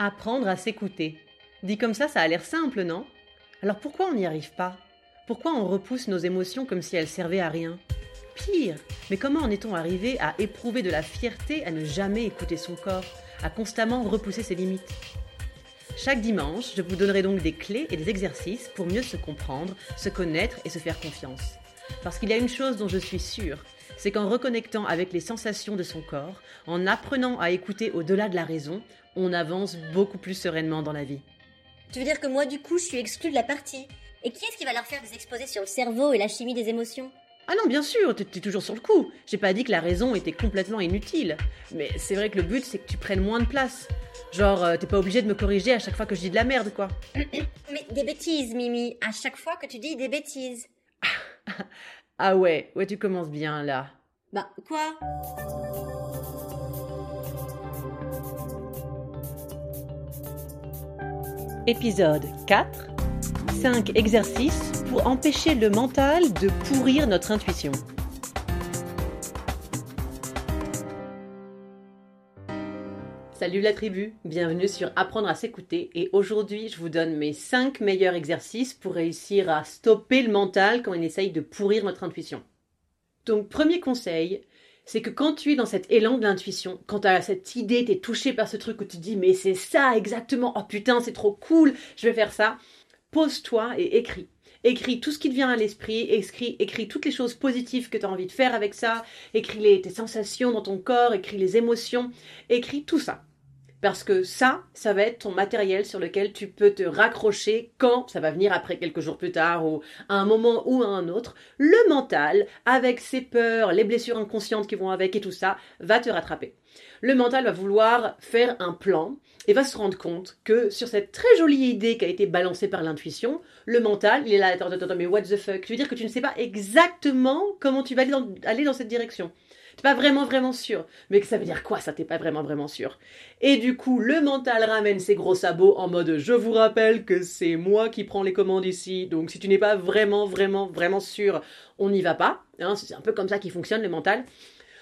Apprendre à s'écouter. Dit comme ça, ça a l'air simple, non? Alors pourquoi on n'y arrive pas? Pourquoi on repousse nos émotions comme si elles servaient à rien? Pire, mais comment en est-on arrivé à éprouver de la fierté à ne jamais écouter son corps, à constamment repousser ses limites? Chaque dimanche, je vous donnerai donc des clés et des exercices pour mieux se comprendre, se connaître et se faire confiance. Parce qu'il y a une chose dont je suis sûre, c'est qu'en reconnectant avec les sensations de son corps, en apprenant à écouter au-delà de la raison, on avance beaucoup plus sereinement dans la vie. Tu veux dire que moi, du coup, je suis exclue de la partie Et qui est-ce qui va leur faire des exposés sur le cerveau et la chimie des émotions? Ah non, bien sûr, t'es toujours sur le coup. J'ai pas dit que la raison était complètement inutile. Mais c'est vrai que le but, c'est que tu prennes moins de place. Genre, euh, t'es pas obligé de me corriger à chaque fois que je dis de la merde, quoi. Mais des bêtises, Mimi, à chaque fois que tu dis des bêtises. Ah ouais, ouais, tu commences bien là. Bah, quoi? Épisode 4 5 exercices pour empêcher le mental de pourrir notre intuition. Salut la tribu, bienvenue sur Apprendre à s'écouter et aujourd'hui je vous donne mes 5 meilleurs exercices pour réussir à stopper le mental quand il essaye de pourrir notre intuition. Donc premier conseil, c'est que quand tu es dans cet élan de l'intuition, quand tu as cette idée, tu es touché par ce truc où tu dis mais c'est ça exactement, oh putain c'est trop cool, je vais faire ça, pose-toi et écris. Écris tout ce qui te vient à l'esprit, écris, toutes les choses positives que tu as envie de faire avec ça, écris les, tes sensations dans ton corps, écris les émotions, écris tout ça. Parce que ça, ça va être ton matériel sur lequel tu peux te raccrocher quand ça va venir après quelques jours plus tard ou à un moment ou à un autre. Le mental, avec ses peurs, les blessures inconscientes qui vont avec et tout ça, va te rattraper. Le mental va vouloir faire un plan et va se rendre compte que sur cette très jolie idée qui a été balancée par l'intuition, le mental, il est là, attends, attends, attends, mais what the fuck? Tu veux dire que tu ne sais pas exactement comment tu vas aller dans, aller dans cette direction? T'es pas vraiment vraiment sûr. Mais que ça veut dire quoi ça t'es pas vraiment vraiment sûr? Et du coup, le mental ramène ses gros sabots en mode je vous rappelle que c'est moi qui prends les commandes ici. Donc si tu n'es pas vraiment vraiment vraiment sûr, on n'y va pas. Hein, c'est un peu comme ça qu'il fonctionne le mental.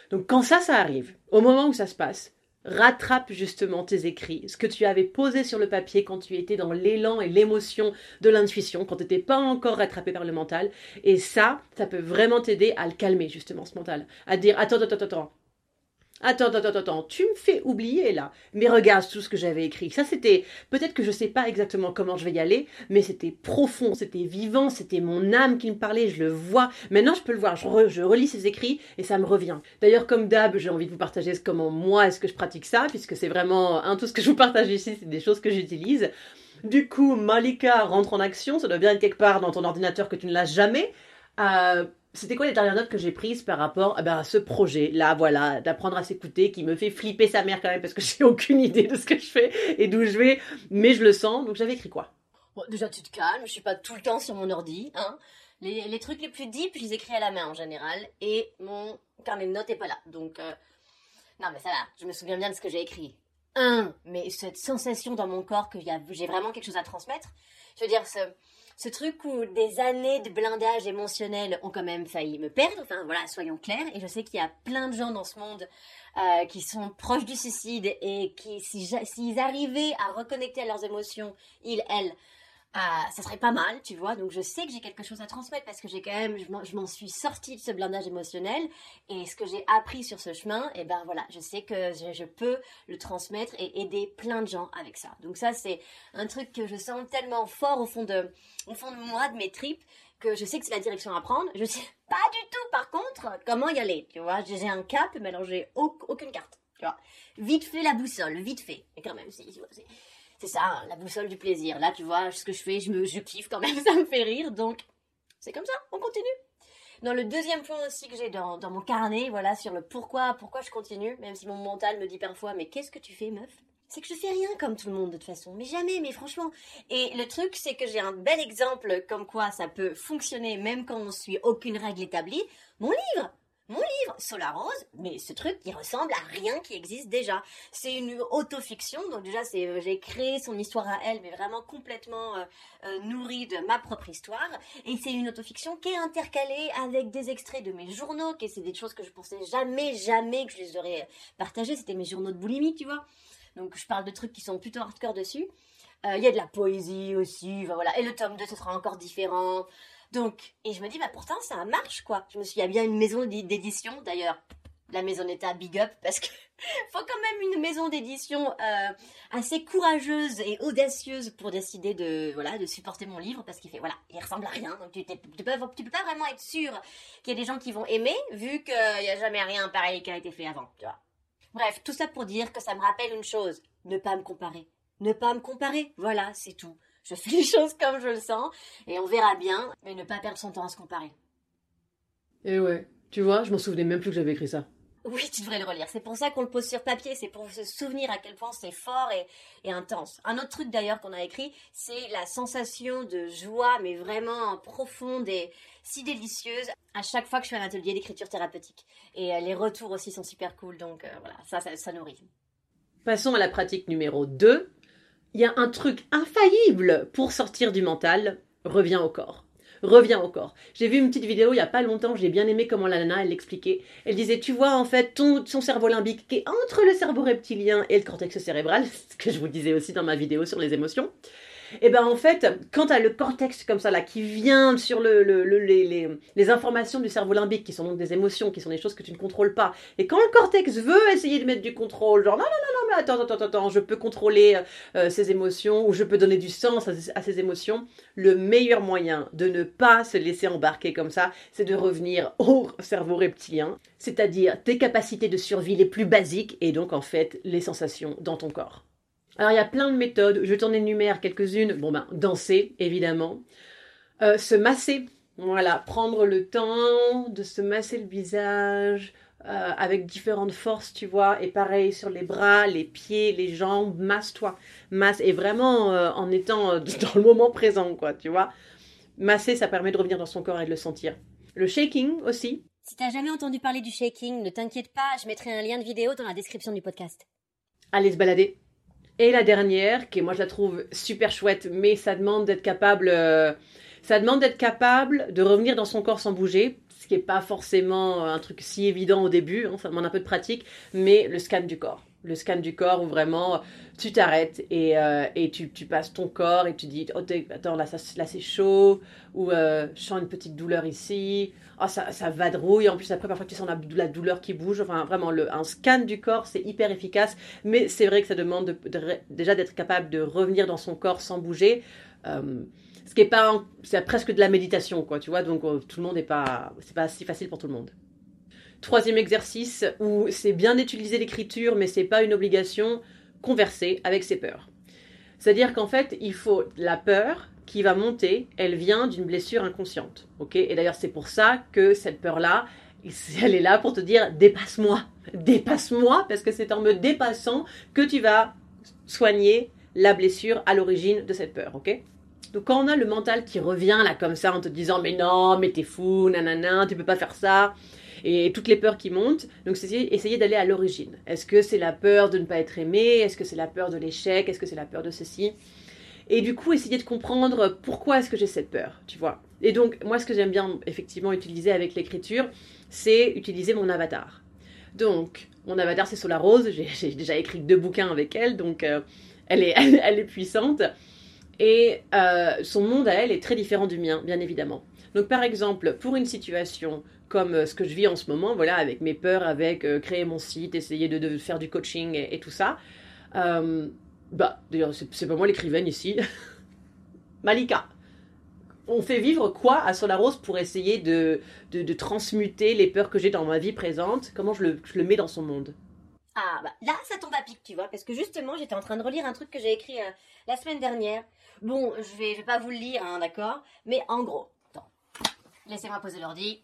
Donc quand ça ça arrive, au moment où ça se passe, rattrape justement tes écrits, ce que tu avais posé sur le papier quand tu étais dans l'élan et l'émotion de l'intuition, quand tu n'étais pas encore rattrapé par le mental. Et ça, ça peut vraiment t'aider à le calmer justement, ce mental. À dire, attends, attends, attends, attends. Attends, attends, attends, attends, tu me fais oublier là. Mais regarde tout ce que j'avais écrit. Ça, c'était. Peut-être que je sais pas exactement comment je vais y aller, mais c'était profond, c'était vivant, c'était mon âme qui me parlait, je le vois. Maintenant, je peux le voir. Je, relis ces écrits et ça me revient. D'ailleurs, comme d'hab, j'ai envie de vous partager comment moi est-ce que je pratique ça, puisque c'est vraiment. un tout ce que je vous partage ici, c'est des choses que j'utilise. Du coup, Malika rentre en action, ça doit bien être quelque part dans ton ordinateur que tu ne l'as jamais. Euh, c'était quoi les dernières notes que j'ai prises par rapport eh ben, à ce projet là voilà d'apprendre à s'écouter qui me fait flipper sa mère quand même parce que j'ai aucune idée de ce que je fais et d'où je vais mais je le sens donc j'avais écrit quoi? Déjà tu te calmes je suis pas tout le temps sur mon ordi hein. Les, trucs les plus deep je les écris à la main en général et mon carnet de notes est pas là donc euh, non mais ça va je me souviens bien de ce que j'ai écrit. Un mais cette sensation dans mon corps que j'ai vraiment quelque chose à transmettre je veux dire ce truc où des années de blindage émotionnel ont quand même failli me perdre. Enfin voilà, soyons clairs. Et je sais qu'il y a plein de gens dans ce monde euh, qui sont proches du suicide et qui, s'ils arrivaient à reconnecter à leurs émotions, ils, elles, ah, ça serait pas mal, tu vois. Donc je sais que j'ai quelque chose à transmettre parce que j'ai quand même, je m'en suis sortie de ce blindage émotionnel et ce que j'ai appris sur ce chemin, et eh ben voilà, je sais que je, peux le transmettre et aider plein de gens avec ça. Donc ça c'est un truc que je sens tellement fort au fond de, au fond de moi, de mes tripes, que je sais que c'est la direction à prendre. Je sais pas du tout, par contre, comment y aller. Tu vois, j'ai un cap, mais alors j'ai aucune carte. Tu vois, vite fait la boussole, vite fait. Mais quand même, c'est c'est ça, hein, la boussole du plaisir. Là, tu vois, ce que je fais, je me, je kiffe quand même, ça me fait rire. Donc, c'est comme ça, on continue. Dans le deuxième point aussi que j'ai dans, dans, mon carnet, voilà, sur le pourquoi, pourquoi je continue, même si mon mental me dit parfois, mais qu'est-ce que tu fais, meuf? C'est que je fais rien comme tout le monde de toute façon, mais jamais, mais franchement. Et le truc, c'est que j'ai un bel exemple comme quoi ça peut fonctionner même quand on suit aucune règle établie. Mon livre mon livre, Solar Rose, mais ce truc qui ressemble à rien qui existe déjà. C'est une autofiction, donc déjà c'est euh, j'ai créé son histoire à elle, mais vraiment complètement euh, euh, nourrie de ma propre histoire. Et c'est une autofiction qui est intercalée avec des extraits de mes journaux, qui c'est des choses que je pensais jamais, jamais que je les aurais partagées. C'était mes journaux de boulimie, tu vois. Donc je parle de trucs qui sont plutôt hardcore dessus. Il y a de la poésie aussi, voilà. Et le tome 2, ce sera encore différent. Et je me dis, bah pourtant, ça marche, quoi. Je me suis, il y a bien une maison d'édition, d'ailleurs. La maison d'état Big Up, parce que faut quand même une maison d'édition euh, assez courageuse et audacieuse pour décider de voilà de supporter mon livre parce qu'il fait voilà il ressemble à rien. Donc tu, tu peux tu peux pas vraiment être sûr qu'il y a des gens qui vont aimer vu qu'il y a jamais rien pareil qui a été fait avant bref tout ça pour dire que ça me rappelle une chose. Ne pas me comparer. Ne pas me comparer. Voilà c'est tout je fais les choses comme je le sens et on verra bien mais ne pas perdre son temps à se comparer Et ouais, tu vois, je m'en souvenais même plus que j'avais écrit ça. Oui, tu devrais le relire. C'est pour ça qu'on le pose sur papier, c'est pour se souvenir à quel point c'est fort et, et intense. Un autre truc d'ailleurs qu'on a écrit, c'est la sensation de joie, mais vraiment profonde et si délicieuse à chaque fois que je fais un atelier d'écriture thérapeutique. Et euh, les retours aussi sont super cool, donc euh, voilà, ça, ça, ça nourrit. Passons à la pratique numéro 2. Il y a un truc infaillible pour sortir du mental. Reviens au corps. Reviens au corps. J'ai vu une petite vidéo il y a pas longtemps, j'ai bien aimé comment la nana elle l'expliquait. Elle disait tu vois en fait ton, son cerveau limbique qui est entre le cerveau reptilien et le cortex cérébral, ce que je vous disais aussi dans ma vidéo sur les émotions. Et ben en fait, quand tu as le cortex comme ça là qui vient sur le, le- le- les, informations du cerveau limbique qui sont donc des émotions, qui sont des choses que tu ne contrôles pas, et quand le cortex veut essayer de mettre du contrôle, genre non non non non mais attends attends attends je peux contrôler euh, ces émotions ou je peux donner du sens à ces émotions, le meilleur moyen de ne pas se laisser embarquer comme ça, c'est de revenir au cerveau reptilien, c'est-à-dire tes capacités de survie les plus basiques et donc en fait les sensations dans ton corps. Alors il y a plein de méthodes, je t'en énumère quelques-unes. Bon ben, danser, évidemment. Euh, se masser, voilà, prendre le temps de se masser le visage euh, avec différentes forces, tu vois. Et pareil sur les bras, les pieds, les jambes, masse-toi. Masse, et vraiment euh, en étant dans le moment présent, quoi, tu vois. Masser, ça permet de revenir dans son corps et de le sentir. Le shaking aussi, Si t'as jamais entendu parler du shaking, ne t'inquiète pas, je mettrai un lien de vidéo dans la description du podcast. aller se balader. Et la dernière, qui moi je la trouve super chouette, mais ça demande d'être capable, euh, ça demande d'être capable de revenir dans son corps sans bouger, ce qui n'est pas forcément un truc si évident au début, hein, ça demande un peu de pratique, mais le scan du corps. Le scan du corps où vraiment tu t'arrêtes et, euh, et tu, passes ton corps et tu dis oh, attends là, là c'est chaud ou euh, je sens une petite douleur ici oh, ça, ça vadrouille en plus après parfois tu sens la, la douleur qui bouge enfin vraiment le, un scan du corps c'est hyper efficace mais c'est vrai que ça demande déjà d'être capable de revenir dans son corps sans bouger. Euh, ce qui est pas, c'est presque de la méditation, quoi, tu vois. Donc euh, tout le monde n'est pas, c'est pas si facile pour tout le monde. Troisième exercice où c'est bien d'utiliser l'écriture, mais c'est pas une obligation. Converser avec ses peurs. C'est-à-dire qu'en fait, il faut la peur qui va monter, elle vient d'une blessure inconsciente, ok? Et d'ailleurs, c'est pour ça que cette peur-là, elle est là pour te dire dépasse-moi, dépasse-moi, parce que c'est en me dépassant que tu vas soigner la blessure à l'origine de cette peur, ok? Donc quand on a le mental qui revient là comme ça en te disant mais non, mais t'es fou, nanana, tu peux pas faire ça, et toutes les peurs qui montent, donc essayer, essayer d'aller à l'origine. Est-ce que c'est la peur de ne pas être aimé? Est-ce que c'est la peur de l'échec? Est-ce que c'est la peur de ceci? Et du coup, essayer de comprendre pourquoi est-ce que j'ai cette peur, tu vois? Et donc, moi, ce que j'aime bien effectivement utiliser avec l'écriture, c'est utiliser mon avatar. Donc, mon avatar, c'est Solar Rose. J'ai déjà écrit deux bouquins avec elle, donc euh, elle, est, elle est puissante. Et euh, son monde à elle est très différent du mien, bien évidemment. Donc, par exemple, pour une situation comme euh, ce que je vis en ce moment, voilà, avec mes peurs, avec euh, créer mon site, essayer de, faire du coaching et, tout ça, euh, bah, d'ailleurs, c'est pas moi l'écrivaine ici. Malika. On fait vivre quoi à Solarose pour essayer de, de, transmuter les peurs que j'ai dans ma vie présente? Comment je le, je le mets dans son monde? Ah, bah là, ça tombe à pic, tu vois, parce que justement, j'étais en train de relire un truc que j'ai écrit la semaine dernière. Bon, je vais, vais pas vous le lire, hein, d'accord? Mais en gros, attends, laissez-moi poser l'ordi.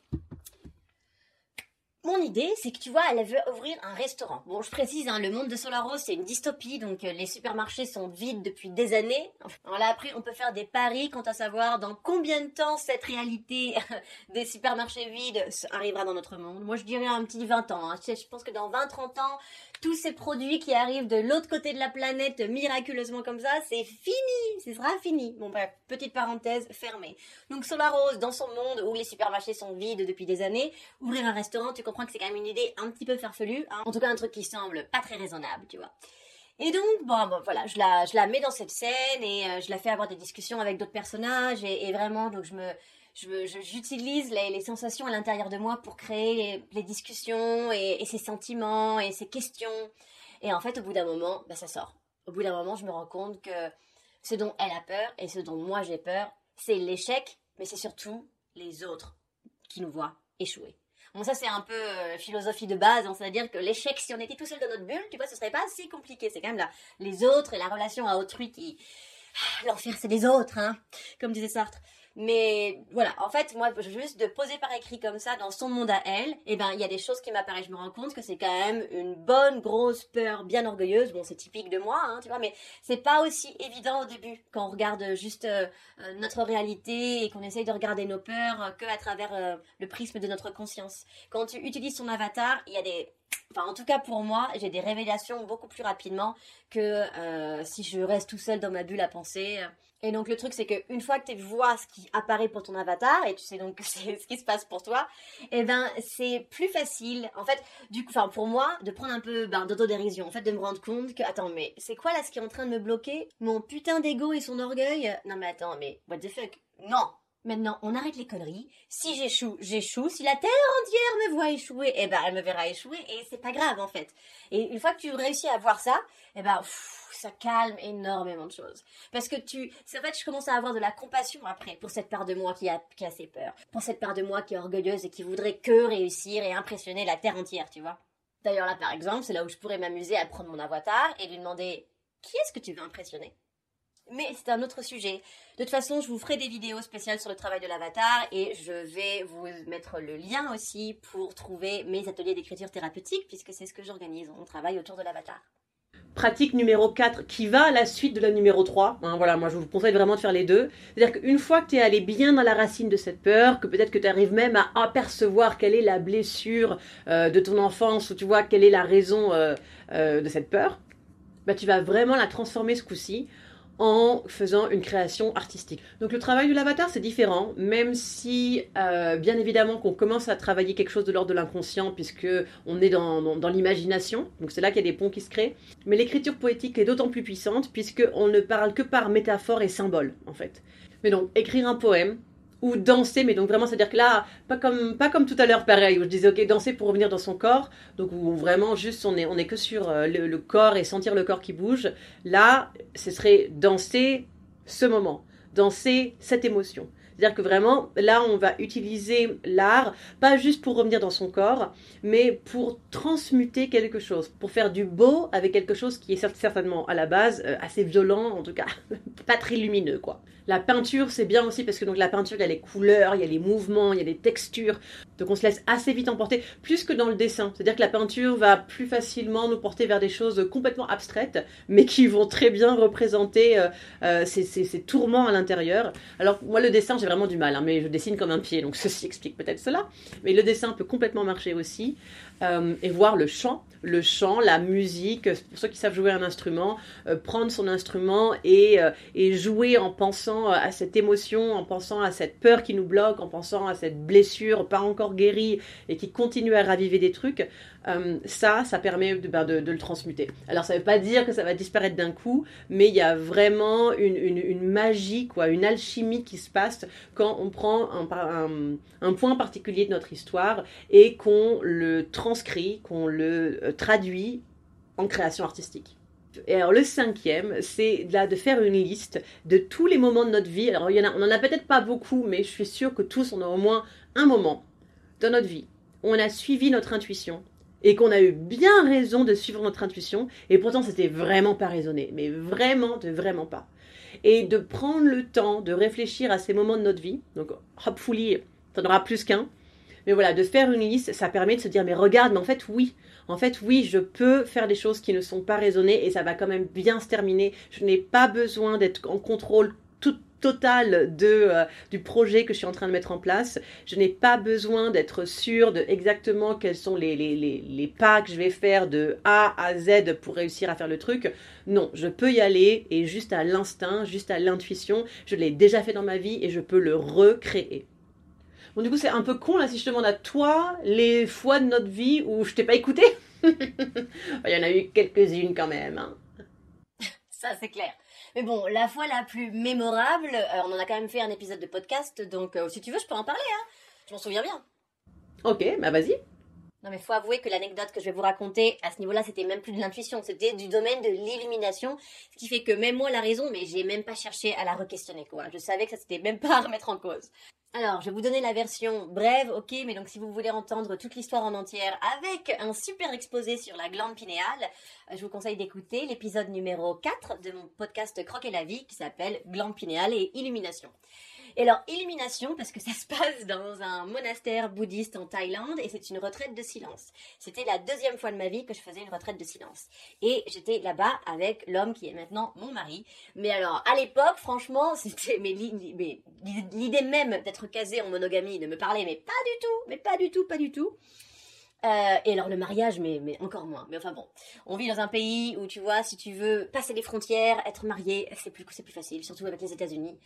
Mon idée, c'est que tu vois, elle veut ouvrir un restaurant. Bon, je précise, hein, le monde de Solarose, c'est une dystopie, donc euh, les supermarchés sont vides depuis des années. Alors là, après, on peut faire des paris quant à savoir dans combien de temps cette réalité des supermarchés vides arrivera dans notre monde. Moi, je dirais un petit 20 ans. hein. Je pense que dans 20-30 ans, tous ces produits qui arrivent de l'autre côté de la planète miraculeusement comme ça, c'est fini, ce sera fini. Bon bref, petite parenthèse fermée. Donc Solarose, dans son monde où les supermarchés sont vides depuis des années, ouvrir un restaurant, tu comprends que c'est quand même une idée un petit peu farfelue, hein. en tout cas un truc qui semble pas très raisonnable, tu vois. Et donc, bon, voilà, je la, je la mets dans cette scène et euh, je la fais avoir des discussions avec d'autres personnages et, vraiment, donc je me, j'utilise les, les, sensations à l'intérieur de moi pour créer les, discussions et, et, ces sentiments et ces questions. Et en fait, au bout d'un moment, bah, ça sort. Au bout d'un moment, je me rends compte que ce dont elle a peur et ce dont moi j'ai peur, c'est l'échec, mais c'est surtout les autres qui nous voient échouer. Bon, ça, c'est un peu euh, philosophie de base, hein, c'est-à-dire que l'échec, si on était tout seul dans notre bulle, tu vois, ce serait pas si compliqué. C'est quand même là, les autres et la relation à autrui qui. Ah, l'enfer, c'est les autres, hein, comme disait Sartre. Mais voilà, en fait, moi, juste de poser par écrit comme ça dans son monde à elle, eh ben, il y a des choses qui m'apparaissent. Je me rends compte que c'est quand même une bonne grosse peur bien orgueilleuse. Bon, c'est typique de moi, hein, tu vois, mais c'est pas aussi évident au début quand on regarde juste euh, euh, notre réalité et qu'on essaye de regarder nos peurs euh, que à travers le prisme de notre conscience. Quand tu utilises ton avatar, il y a des Enfin, en tout cas pour moi, j'ai des révélations beaucoup plus rapidement que si je reste tout seul dans ma bulle à penser. Et donc le truc c'est qu'une fois que tu vois ce qui apparaît pour ton avatar et tu sais donc ce qui se passe pour toi, eh ben c'est plus facile. En fait du coup enfin pour moi de prendre un peu ben, d'autodérision en fait de me rendre compte que attends mais c'est quoi là ce qui est en train de me bloquer? Mon putain d'ego et son orgueil? Non mais attends mais what the fuck? Non, Maintenant, on arrête les conneries. Si j'échoue, j'échoue. Si la terre entière me voit échouer, eh ben, elle me verra échouer et c'est pas grave, en fait. Et une fois que tu réussis à voir ça, eh ben, ça calme énormément de choses. Parce que tu, en fait, je commence à avoir de la compassion après pour cette part de moi qui a, qui a ses peurs. Pour cette part de moi qui est orgueilleuse et qui voudrait que réussir et impressionner la terre entière, tu vois. D'ailleurs, là, par exemple, c'est là où je pourrais m'amuser à prendre mon avatar et lui demander, qui est-ce que tu veux impressionner? Mais c'est un autre sujet. De toute façon, je vous ferai des vidéos spéciales sur le travail de l'avatar et je vais vous mettre le lien aussi pour trouver mes ateliers d'écriture thérapeutique puisque c'est ce que j'organise. On travaille autour de l'avatar. Pratique numéro 4 qui va à la suite de la numéro 3. Hein, voilà, moi je vous conseille vraiment de faire les deux. C'est-à-dire qu'une fois que tu es allé bien dans la racine de cette peur, que peut-être que tu arrives même à apercevoir quelle est la blessure euh, de ton enfance ou tu vois quelle est la raison euh, euh, de cette peur, bah, tu vas vraiment la transformer ce coup-ci en faisant une création artistique. Donc le travail de l'avatar, c'est différent, même si euh, bien évidemment qu'on commence à travailler quelque chose de l'ordre de l'inconscient, puisque on est dans, dans, l'imagination, donc c'est là qu'il y a des ponts qui se créent. Mais l'écriture poétique est d'autant plus puissante, puisqu'on ne parle que par métaphore et symbole, en fait. Mais donc, écrire un poème, ou danser, mais donc vraiment, c'est-à-dire que là, pas comme, pas comme tout à l'heure, pareil, où je disais, ok, danser pour revenir dans son corps, donc où vraiment juste on est, on est que sur euh, le, corps et sentir le corps qui bouge. Là, ce serait danser ce moment, danser cette émotion. C'est-à-dire que vraiment, là, on va utiliser l'art, pas juste pour revenir dans son corps, mais pour transmuter quelque chose, pour faire du beau avec quelque chose qui est certainement à la base euh, assez violent, en tout cas, pas très lumineux, quoi. La peinture, c'est bien aussi parce que donc la peinture, il y a les couleurs, il y a les mouvements, il y a les textures. Donc on se laisse assez vite emporter, plus que dans le dessin. C'est-à-dire que la peinture va plus facilement nous porter vers des choses complètement abstraites, mais qui vont très bien représenter euh, euh, ces, tourments à l'intérieur. Alors moi, le dessin, j'ai vraiment du mal, hein, mais je dessine comme un pied, donc ceci explique peut-être cela. Mais le dessin peut complètement marcher aussi. Euh, et voir le chant, le chant, la musique, pour ceux qui savent jouer un instrument, prendre son instrument et, et jouer en pensant à cette émotion, en pensant à cette peur qui nous bloque, en pensant à cette blessure pas encore guéri et qui continue à raviver des trucs, euh, ça, ça permet ben, de, le transmuter. Alors ça ne veut pas dire que ça va disparaître d'un coup, mais il y a vraiment une, magie, une alchimie qui se passe quand on prend un, un, point particulier de notre histoire et qu'on le transcrit, qu'on le euh, traduit en création artistique. Et alors le cinquième, c'est là de faire une liste de tous les moments de notre vie. Alors il y en a, on en a peut-être pas beaucoup, mais je suis sûre que tous on a au moins un moment dans notre vie, on a suivi notre intuition et qu'on a eu bien raison de suivre notre intuition et pourtant c'était vraiment pas raisonné, mais vraiment de vraiment pas. Et de prendre le temps de réfléchir à ces moments de notre vie, donc hopefully, t'en aura plus qu'un, mais voilà, de faire une liste, ça permet de se dire mais regarde, mais en fait oui, en fait oui, je peux faire des choses qui ne sont pas raisonnées et ça va quand même bien se terminer. Je n'ai pas besoin d'être en contrôle tout total euh, du projet que je suis en train de mettre en place. Je n'ai pas besoin d'être sûr de exactement quels sont les, les, les, pas que je vais faire de A à Z pour réussir à faire le truc. Non, je peux y aller et juste à l'instinct, juste à l'intuition, je l'ai déjà fait dans ma vie et je peux le recréer. Bon, du coup, c'est un peu con là si je te demande à toi les fois de notre vie où je t'ai pas écouté. Il y en a eu quelques-unes quand même. Hein. Ça, c'est clair. Mais bon, la fois la plus mémorable, euh, on en a quand même fait un épisode de podcast, donc euh, si tu veux, je peux en parler, hein. Je m'en souviens bien. Ok, bah vas-y. Non mais faut avouer que l'anecdote que je vais vous raconter à ce niveau-là, c'était même plus de l'intuition, c'était du domaine de l'illumination, ce qui fait que même moi la raison, mais j'ai même pas cherché à la re-questionner quoi. Je savais que ça c'était même pas à remettre en cause. Alors, je vais vous donner la version brève, ok, mais donc si vous voulez entendre toute l'histoire en entière avec un super exposé sur la glande pinéale, euh, je vous conseille d'écouter l'épisode numéro 4 de mon podcast Croquer la vie qui s'appelle Glande pinéale et illumination. Et alors, illumination, parce que ça se passe dans un monastère bouddhiste en Thaïlande et c'est une retraite de silence. C'était la deuxième fois de ma vie que je faisais une retraite de silence. Et j'étais là-bas avec l'homme qui est maintenant mon mari. Mais alors, à l'époque, franchement, c'était, mais l'idée même d'être casé en monogamie ne me parlait, mais pas du tout, mais pas du tout, pas du tout. Euh, et alors le mariage, mais, mais encore moins. Mais enfin bon, on vit dans un pays où tu vois, si tu veux passer les frontières, être marié, c'est plus, c'est plus facile, surtout avec les États-Unis.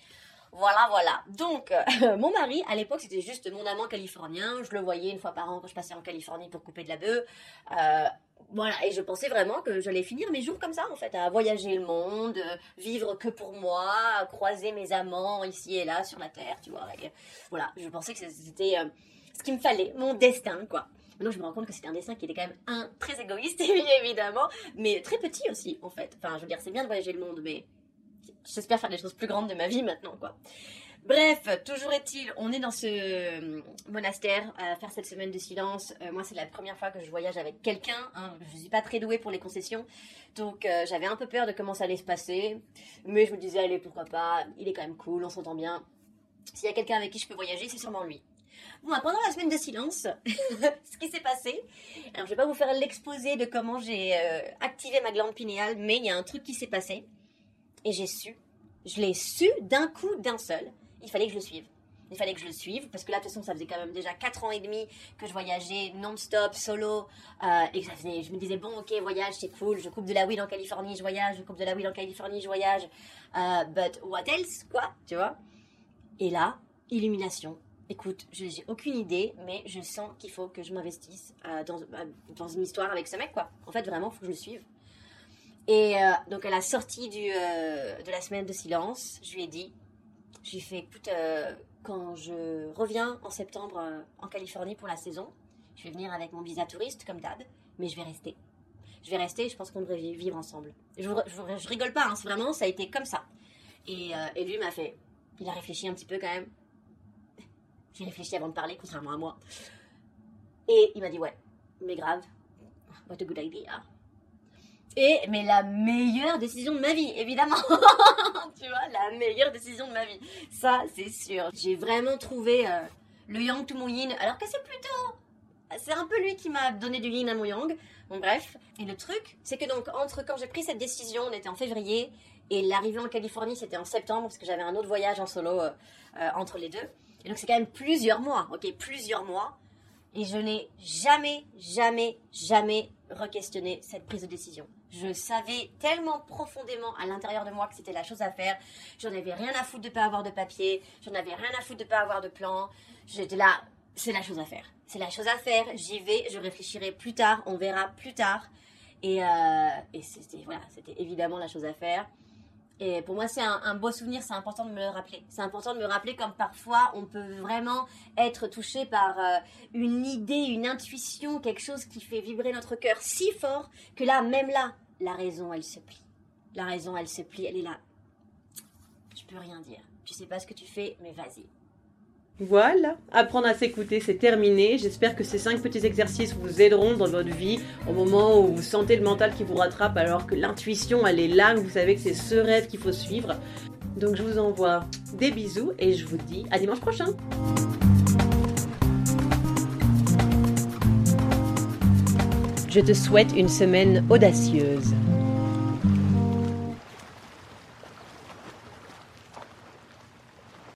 Voilà, voilà. Donc, euh, mon mari, à l'époque, c'était juste mon amant californien. Je le voyais une fois par an quand je passais en Californie pour couper de la bœuf. Euh, voilà, et je pensais vraiment que j'allais finir mes jours comme ça, en fait, à voyager le monde, euh, vivre que pour moi, croiser mes amants ici et là sur la terre, tu vois. voilà, je pensais que c'était ce qu'il me fallait, mon destin, quoi. Maintenant, je me rends compte que c'était un destin qui était quand même un très égoïste, évidemment, mais très petit aussi, en fait. Enfin, je veux dire, c'est bien de voyager le monde, mais j'espère faire des choses plus grandes de ma vie maintenant, quoi. Bref, toujours est-il, on est dans ce euh, monastère à faire cette semaine de silence. Euh, moi, c'est la première fois que je voyage avec quelqu'un. Hein. Je suis pas très douée pour les concessions, donc euh, j'avais un peu peur de comment ça allait se passer. Mais je me disais, allez, pourquoi pas? Il est quand même cool, on s'entend bien. S'il y a quelqu'un avec qui je peux voyager, c'est sûrement lui. Bon, bah, pendant la semaine de silence, ce qui s'est passé, alors je vais pas vous faire l'exposé de comment j'ai activé ma glande pinéale, mais il y a un truc qui s'est passé et j'ai su. Je l'ai su d'un coup, d'un seul. Il fallait que je le suive. Il fallait que je le suive parce que là, de toute façon, ça faisait quand même déjà 4 ans et demi que je voyageais non-stop, solo. Euh, et je me disais, bon, ok, voyage, c'est cool. Je coupe de la weed en Californie, je voyage. Je coupe de la weed en Californie, je voyage. Euh, but what else, quoi, tu vois? Et là, illumination. Écoute, je n'ai aucune idée, mais je sens qu'il faut que je m'investisse euh, dans, dans une histoire avec ce mec, quoi. En fait, vraiment, il faut que je le suive. Et euh, donc à la sortie euh, de la semaine de silence, je lui ai dit, je lui ai fait, écoute, euh, quand je reviens en septembre en Californie pour la saison, je vais venir avec mon visa touriste comme d'hab, mais je vais rester. Je vais rester, je pense qu'on devrait vivre ensemble. Je, rigole pas, hein, c'est vraiment, ça a été comme ça. Et lui m'a fait, il a réfléchi un petit peu quand même. J'ai réfléchi avant de parler, contrairement à moi. Et il m'a dit, ouais, mais grave, what a good idea. Et, mais la meilleure décision de ma vie, évidemment. tu vois, la meilleure décision de ma vie. Ça, c'est sûr. J'ai vraiment trouvé euh, le yang to mon yin, alors que c'est plutôt. C'est un peu lui qui m'a donné du yin à mon yang. Bon, bref. Et le truc, c'est que donc, entre quand j'ai pris cette décision, on était en février, et l'arrivée en Californie, c'était en septembre, parce que j'avais un autre voyage en solo euh, euh, entre les deux. Et donc, c'est quand même plusieurs mois, ok, plusieurs mois. Et je n'ai jamais, jamais, jamais re-questionné cette prise de décision. Je savais tellement profondément à l'intérieur de moi que c'était la chose à faire. J'en avais rien à foutre de pas avoir de papier. J'en avais rien à foutre de pas avoir de plan. J'étais là, c'est la chose à faire. C'est la chose à faire. J'y vais. Je réfléchirai plus tard. On verra plus tard. Et, euh, c'était voilà, évidemment la chose à faire. Et pour moi, c'est un, beau souvenir, c'est important de me le rappeler. C'est important de me rappeler comme parfois on peut vraiment être touché par euh, une idée, une intuition, quelque chose qui fait vibrer notre cœur si fort que là, même là, la raison, elle se plie. La raison, elle se plie, elle est là. Je peux rien dire. Tu sais pas ce que tu fais, mais vas-y. Voilà, apprendre à s'écouter, c'est terminé. J'espère que ces cinq petits exercices vous aideront dans votre vie au moment où vous sentez le mental qui vous rattrape alors que l'intuition, elle est là, vous savez que c'est ce rêve qu'il faut suivre. Donc je vous envoie des bisous et je vous dis à dimanche prochain. Je te souhaite une semaine audacieuse.